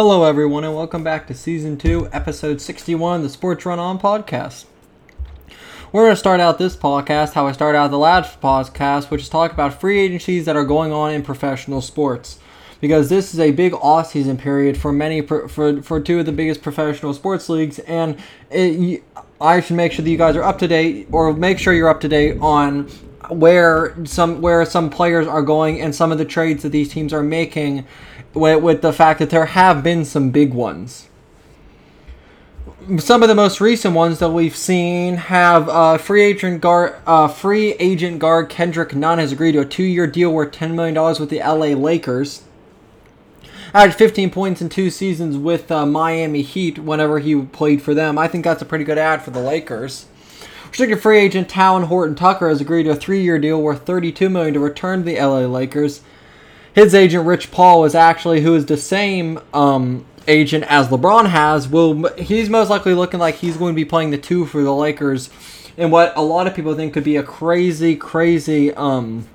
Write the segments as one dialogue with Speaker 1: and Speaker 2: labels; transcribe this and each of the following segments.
Speaker 1: Hello, everyone, and welcome back to Season 2, Episode 61 the Sports Run On podcast. We're going to start out this podcast how I started out the last podcast, which is talk about free agencies that are going on in professional sports. Because this is a big off-season period for many for for two of the biggest professional sports leagues, and it, I should make sure that you guys are up to date, or make sure you're up to date on where some where some players are going and some of the trades that these teams are making with, with the fact that there have been some big ones. Some of the most recent ones that we've seen have uh, free agent guard, uh, free agent guard Kendrick Nunn has agreed to a two-year deal worth ten million dollars with the LA Lakers. Had 15 points in two seasons with uh, Miami Heat whenever he played for them. I think that's a pretty good ad for the Lakers. Restricted free agent Talen Horton Tucker has agreed to a three-year deal worth 32 million to return to the LA Lakers his agent Rich Paul is actually who is the same um, agent as LeBron has. Will he's most likely looking like he's going to be playing the two for the Lakers, in what a lot of people think could be a crazy, crazy um,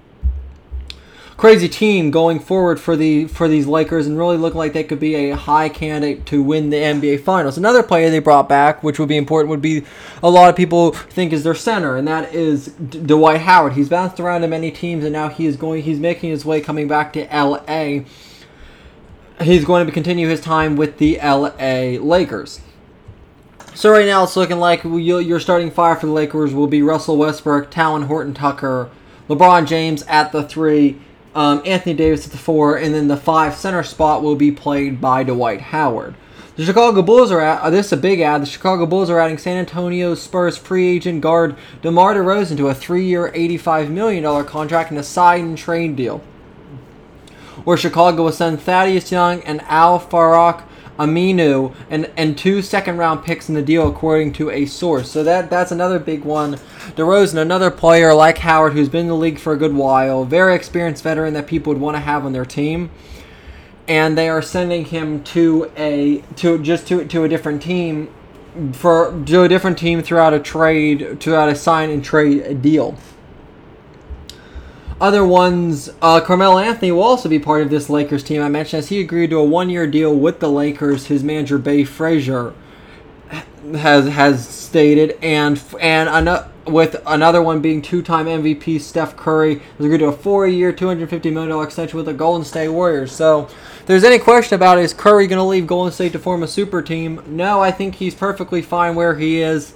Speaker 1: crazy team going forward for the for these Lakers and really look like they could be a high candidate to win the NBA Finals. Another player they brought back, which would be important, would be a lot of people think is their center, and that is D- Dwight Howard. He's bounced around to many teams, and now he is going. He's making his way coming back to LA. He's going to continue his time with the LA Lakers. So right now it's looking like your starting five for the Lakers will be Russell Westbrook, Talen Horton Tucker, LeBron James at the three, um, Anthony Davis at the four, and then the five center spot will be played by Dwight Howard. The Chicago Bulls are at, this is a big ad. The Chicago Bulls are adding San Antonio Spurs free agent guard DeMar DeRozan to a three-year, $85 million contract and a sign and trade deal. Where Chicago will send Thaddeus Young and Al-Farouq Aminu, and, and two second round picks in the deal, according to a source. So that that's another big one. DeRozan, another player like Howard, who's been in the league for a good while, very experienced veteran that people would want to have on their team. And they are sending him to a to just to to a different team for to a different team throughout a trade throughout a sign and trade deal. Other ones, uh, Carmelo Anthony will also be part of this Lakers team. I mentioned as he agreed to a one-year deal with the Lakers. His manager Bay Frazier has has stated, and and another with another one being two-time MVP Steph Curry has agreed to a four-year, two hundred fifty million dollar extension with the Golden State Warriors. So, if there's any question about is Curry going to leave Golden State to form a super team? No, I think he's perfectly fine where he is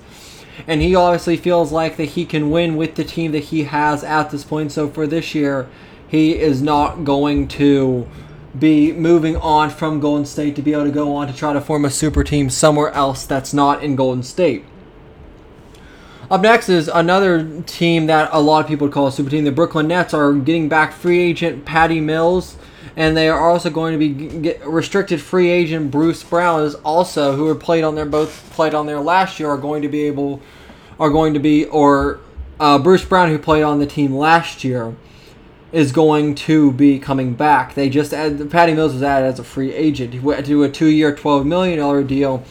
Speaker 1: and he obviously feels like that he can win with the team that he has at this point. So for this year, he is not going to be moving on from Golden State to be able to go on to try to form a super team somewhere else that's not in Golden State. Up next is another team that a lot of people would call a super team. The Brooklyn Nets are getting back free agent Patty Mills and they are also going to be restricted free agent Bruce Brown is also who played on there both played on there last year are going to be able are going to be or uh, Bruce Brown who played on the team last year is going to be coming back. They just added, Patty Mills was added as a free agent. He went to a two-year, twelve million dollar deal,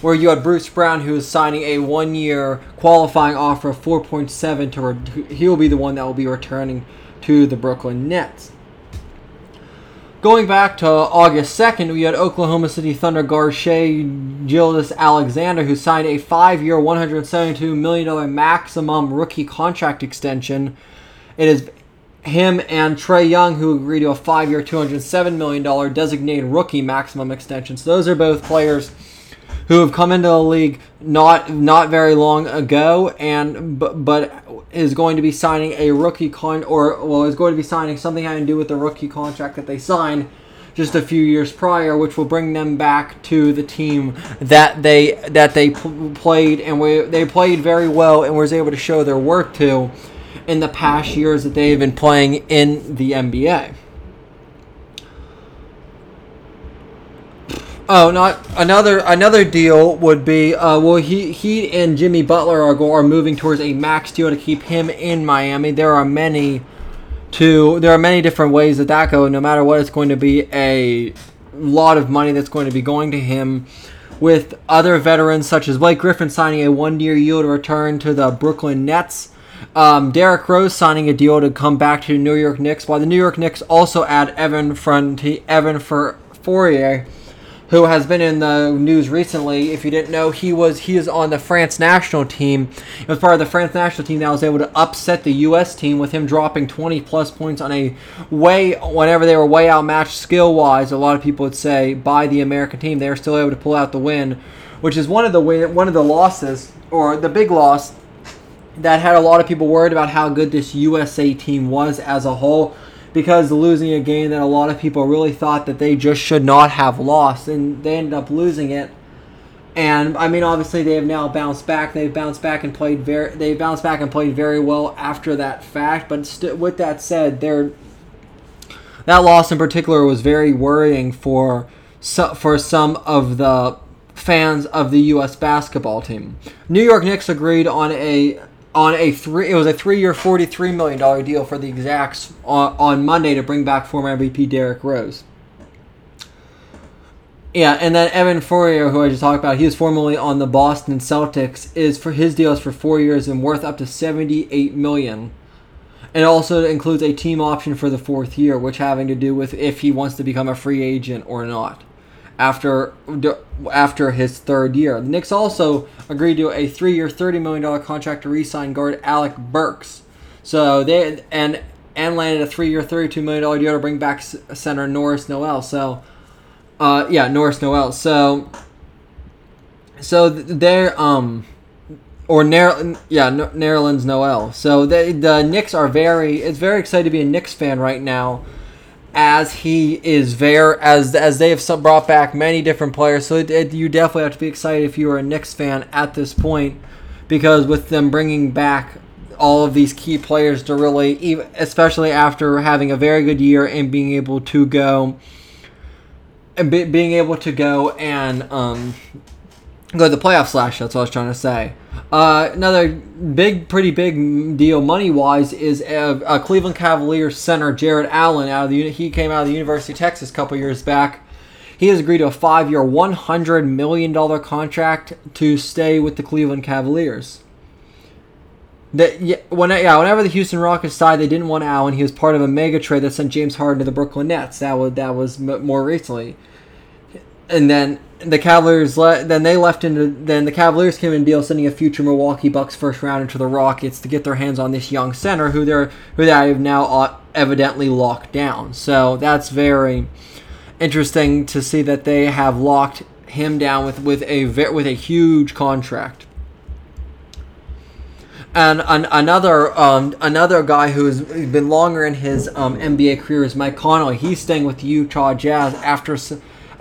Speaker 1: where you had Bruce Brown who is signing a one-year qualifying offer of four point seven to. Re- he will be the one that will be returning to the Brooklyn Nets. Going back to August 2nd, we had Oklahoma City Thunder guard Shai Gilgeous-Alexander, who signed a five year, $172 million maximum rookie contract extension. It is him and Trae Young who agreed to a five year, $207 million designated rookie maximum extension. So those are both players who have come into the league not not very long ago and but, but is going to be signing a rookie con or well is going to be signing something having to do with the rookie contract that they signed just a few years prior, which will bring them back to the team that they that they played and we, they played very well and was able to show their work to in the past years that they've been playing in the NBA. Oh, not another another deal would be uh, well he he and Jimmy Butler are go, are moving towards a max deal to keep him in Miami. There are many to there are many different ways that that go. No matter what, it's going to be a lot of money that's going to be going to him. With other veterans such as Blake Griffin signing a one-year deal to return to the Brooklyn Nets. Um, Derrick Rose signing a deal to come back to the New York Knicks, while the New York Knicks also add Evan Fronti, Evan for Fournier who has been in the news recently. If you didn't know, he was he is on the France national team. He was part of the France national team that was able to upset the U.S. team with him dropping 20 plus points on a way whenever they were way outmatched skill wise. A lot of people would say by the American team, they were still able to pull out the win, which is one of the win, one of the losses or the big loss that had a lot of people worried about how good this USA team was as a whole because losing a game that a lot of people really thought that they just should not have lost, and they ended up losing it. And I mean, obviously, they have now bounced back. They've bounced back and played very. They bounced back and played very well after that fact. But st- with that said, they're that loss in particular was very worrying for for some of the fans of the U.S. basketball team. New York Knicks agreed on a on a three. It was a three-year, forty-three million dollar deal for the Exacts on, on Monday to bring back former MVP Derrick Rose. Yeah, and then Evan Fournier, who I just talked about, he was formerly on the Boston Celtics. Is for his deal is for four years and worth up to seventy-eight million. It also includes a team option for the fourth year, which having to do with if he wants to become a free agent or not after after his third year. The Knicks also agreed to a three-year, thirty million dollar contract to re-sign guard Alec Burks. So they and and landed a three-year, thirty-two million dollar deal to bring back center Norris Noel. So, uh, yeah, Norris Noel. So, so they're um. Or Ner- yeah, Nerlens Noel. So they, the Knicks are very. It's very excited to be a Knicks fan right now as he is there, as as they have brought back many different players. So it, it, you definitely have to be excited if you are a Knicks fan at this point, because with them bringing back all of these key players to really, especially after having a very good year and being able to go, and be, being able to go and um, go to the playoff slash. That's what I was trying to say. Uh, another big, pretty big deal money wise is a, a, Cleveland Cavaliers center Jarrett Allen. Out of the he came out of the University of Texas a couple years back. He has agreed to a five-year, one hundred million dollar contract to stay with the Cleveland Cavaliers. That yeah, when yeah, whenever the Houston Rockets decided they didn't want Allen, he was part of a mega trade that sent James Harden to the Brooklyn Nets. That was that was more recently, and then the Cavaliers le- then they left into then the Cavaliers came in deal sending a future Milwaukee Bucks first round into the Rockets to get their hands on this young center who they're who they have now evidently locked down. So that's very interesting to see that they have locked him down with with a with a huge contract. And an, another um, another guy who's been longer in his um, NBA career is Mike Conley. He's staying with the Utah Jazz after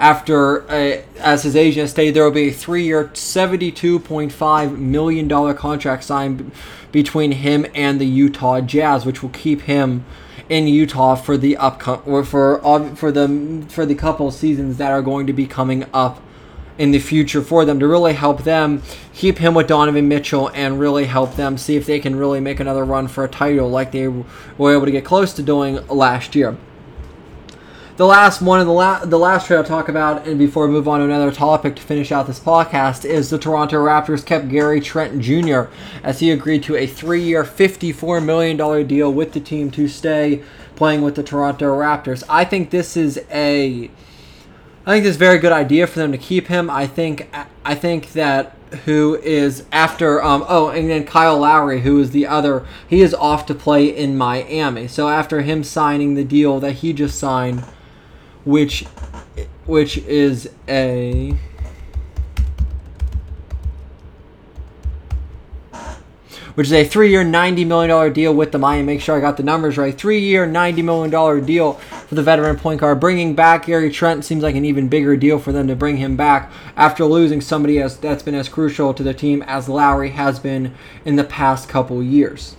Speaker 1: after, uh, as his agent stated, there will be a three-year, $72.5 million contract signed between him and the Utah Jazz, which will keep him in Utah for the upcoming for for the for the couple seasons that are going to be coming up in the future for them to really help them keep him with Donovan Mitchell and really help them see if they can really make another run for a title like they were able to get close to doing last year the last one of the last the last trade I'll talk about, and before we move on to another topic to finish out this podcast, is the Toronto Raptors kept Gary Trent Jr. as he agreed to a three-year, fifty-four million dollar deal with the team to stay playing with the Toronto Raptors. I think this is a I think this is a very good idea for them to keep him. I think I think that who is after um oh and then Kyle Lowry who is the other he is off to play in Miami. So after him signing the deal that he just signed which which is a which is a three-year, ninety million dollar deal with the Miami. Make sure I got the numbers right. Three-year, ninety million dollar deal for the veteran point guard. Bringing back Gary Trent seems like an even bigger deal for them to bring him back after losing somebody as that's been as crucial to the team as Lowry has been in the past couple years.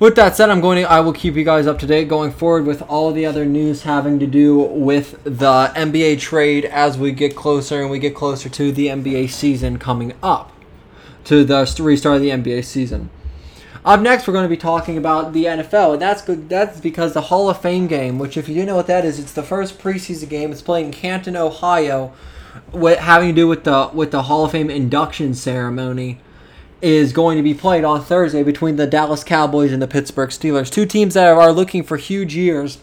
Speaker 1: With that said, I'm going to I will keep you guys up to date going forward with all the other news having to do with the NBA trade as we get closer and we get closer to the NBA season coming up. To the restart of the NBA season. Up next, we're going to be talking about the NFL, and that's good. That's because the Hall of Fame game, which if you know what that is, it's the first preseason game. It's played in Canton, Ohio, with having to do with the with the Hall of Fame induction ceremony is going to be played on Thursday between the Dallas Cowboys and the Pittsburgh Steelers. Two teams that are looking for huge years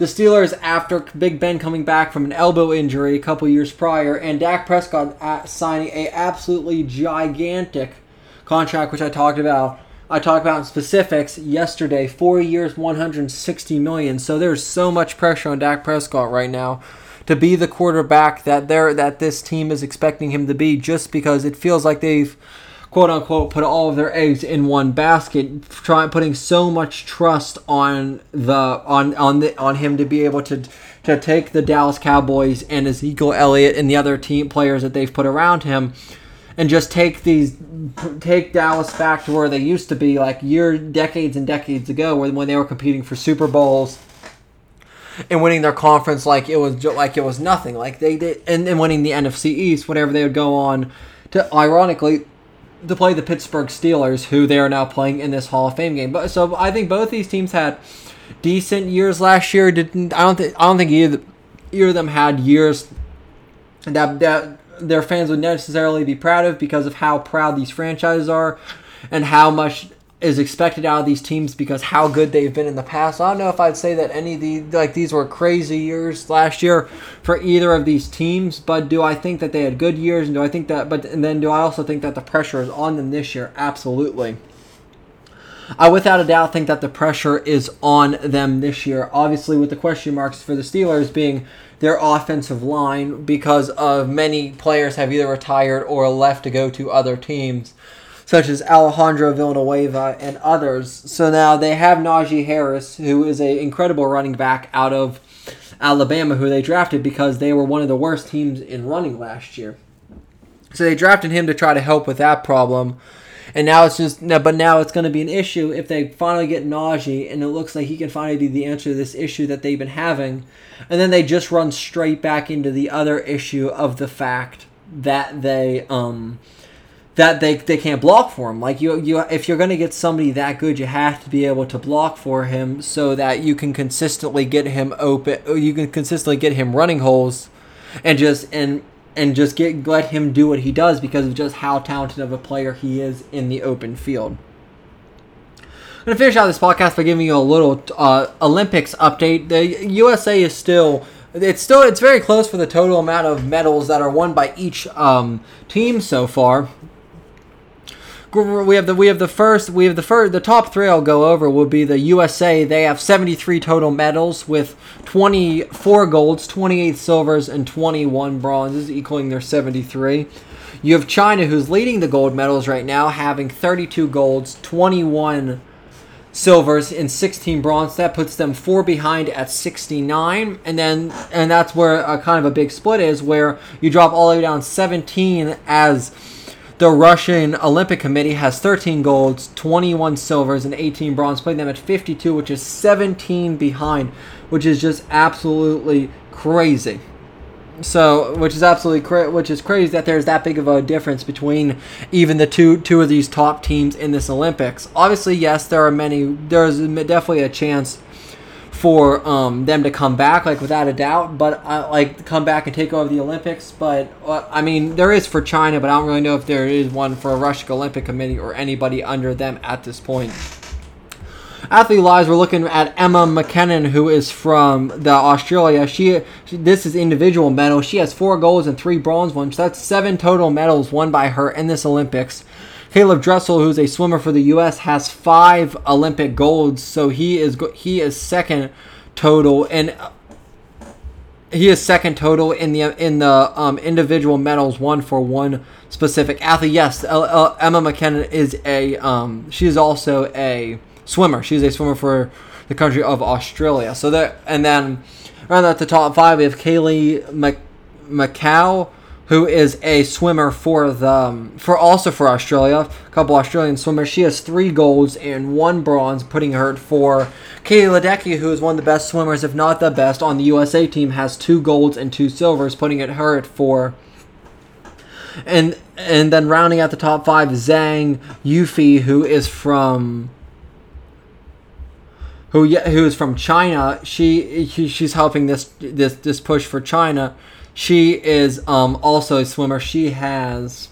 Speaker 1: the Steelers after Big Ben coming back from an elbow injury a couple years prior, and Dak Prescott uh, signing a absolutely gigantic contract, which I talked about. I talked about in specifics yesterday. Four years, 160 million. So there's so much pressure on Dak Prescott right now to be the quarterback that they that this team is expecting him to be, just because it feels like they've quote unquote put all of their eggs in one basket, trying putting so much trust on the on on the on him to be able to to take the Dallas Cowboys and Ezekiel Elliott and the other team players that they've put around him and just take these take Dallas back to where they used to be like year decades and decades ago when, when they were competing for Super Bowls and winning their conference like it was like it was nothing like they did and, then winning the NFC East whenever they would go on to ironically to play the Pittsburgh Steelers, who they are now playing in this Hall of Fame game. But so I think both these teams had decent years last year. Didn't I don't think I don't think either either of them had years that that their fans would necessarily be proud of because of how proud these franchises are and how much is expected out of these teams because how good they've been in the past. I don't know if I'd say that any of the like these were crazy years last year for either of these teams, but do I think that they had good years and do I think that but and then do I also think that the pressure is on them this year? Absolutely. I without a doubt think that the pressure is on them this year. Obviously with the question marks for the Steelers being their offensive line because of many players have either retired or left to go to other teams such as Alejandro Villanueva and others. So now they have Najee Harris, who is an incredible running back out of Alabama, who they drafted because they were one of the worst teams in running last year. So they drafted him to try to help with that problem. And now it's just, now, but now it's going to be an issue if they finally get Najee, and it looks like he can finally be the answer to this issue that they've been having. And then they just run straight back into the other issue of the fact that they, um, that they, they can't block for him. Like you you if you're going to get somebody that good, you have to be able to block for him so that you can consistently get him open. You can consistently get him running holes, and just and and just get let him do what he does because of just how talented of a player he is in the open field. I'm gonna finish out this podcast by giving you a little uh, Olympics update. The USA is still it's still it's very close for the total amount of medals that are won by each um, team so far we have the we have the first we have the first the top three I'll go over will be the USA. They have 73 total medals with 24 golds, 28 silvers, and 21 bronzes, equaling their 73. You have China, who's leading the gold medals right now, having 32 golds, 21 silvers, and 16 bronze. That puts them four behind at 69. And then and that's where a kind of a big split is, where you drop all the way down 17 as the Russian Olympic Committee has 13 golds, 21 silvers, and 18 bronze, putting them at 52, which is 17 behind, which is just absolutely crazy. So, which is absolutely cra- which is crazy that there's that big of a difference between even the two two of these top teams in this Olympics. Obviously, yes, there are many. There's definitely a chance for um, them to come back, like without a doubt. But uh, like come back and take over the Olympics. But uh, I mean, there is for China, but I don't really know if there is one for a Russian Olympic Committee or anybody under them at this point. Athlete lives, we're looking at Emma McKinnon, who is from the Australia. She, she, this is individual medal. She has four golds and three bronze ones. That's seven total medals won by her in this Olympics. Caeleb Dressel, who's a swimmer for the U.S., has five Olympic golds, so he is he is second total, and he is second total in the in the um, individual medals, one for one specific athlete. Yes, Emma McKinnon is a um, she is also a swimmer. She's a swimmer for the country of Australia. So that and then around at the top five we have Kaylee Mc, McKeown who is a swimmer for the um, for also for Australia. A couple Australian swimmers. She has three golds and one bronze, putting her for Katie Ledecky, who is one of the best swimmers, if not the best, on the USA team. Has two golds and two silvers, putting it her at four. And and then rounding out the top five, Zhang Yufei, who is from who who is from China. She, she she's helping this this this push for China. She is um, also a swimmer. She has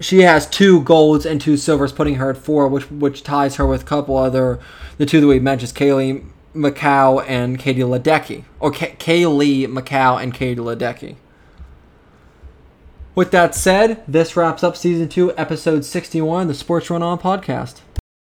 Speaker 1: she has two golds and two silvers, putting her at four, which which ties her with a couple other the two that we mentioned, Kaylee McKeown and Katie Ledecky, or K- Kaylee McKeown and Katie Ledecky. With that said, this wraps up season two, episode 61 of the Sports Run On podcast.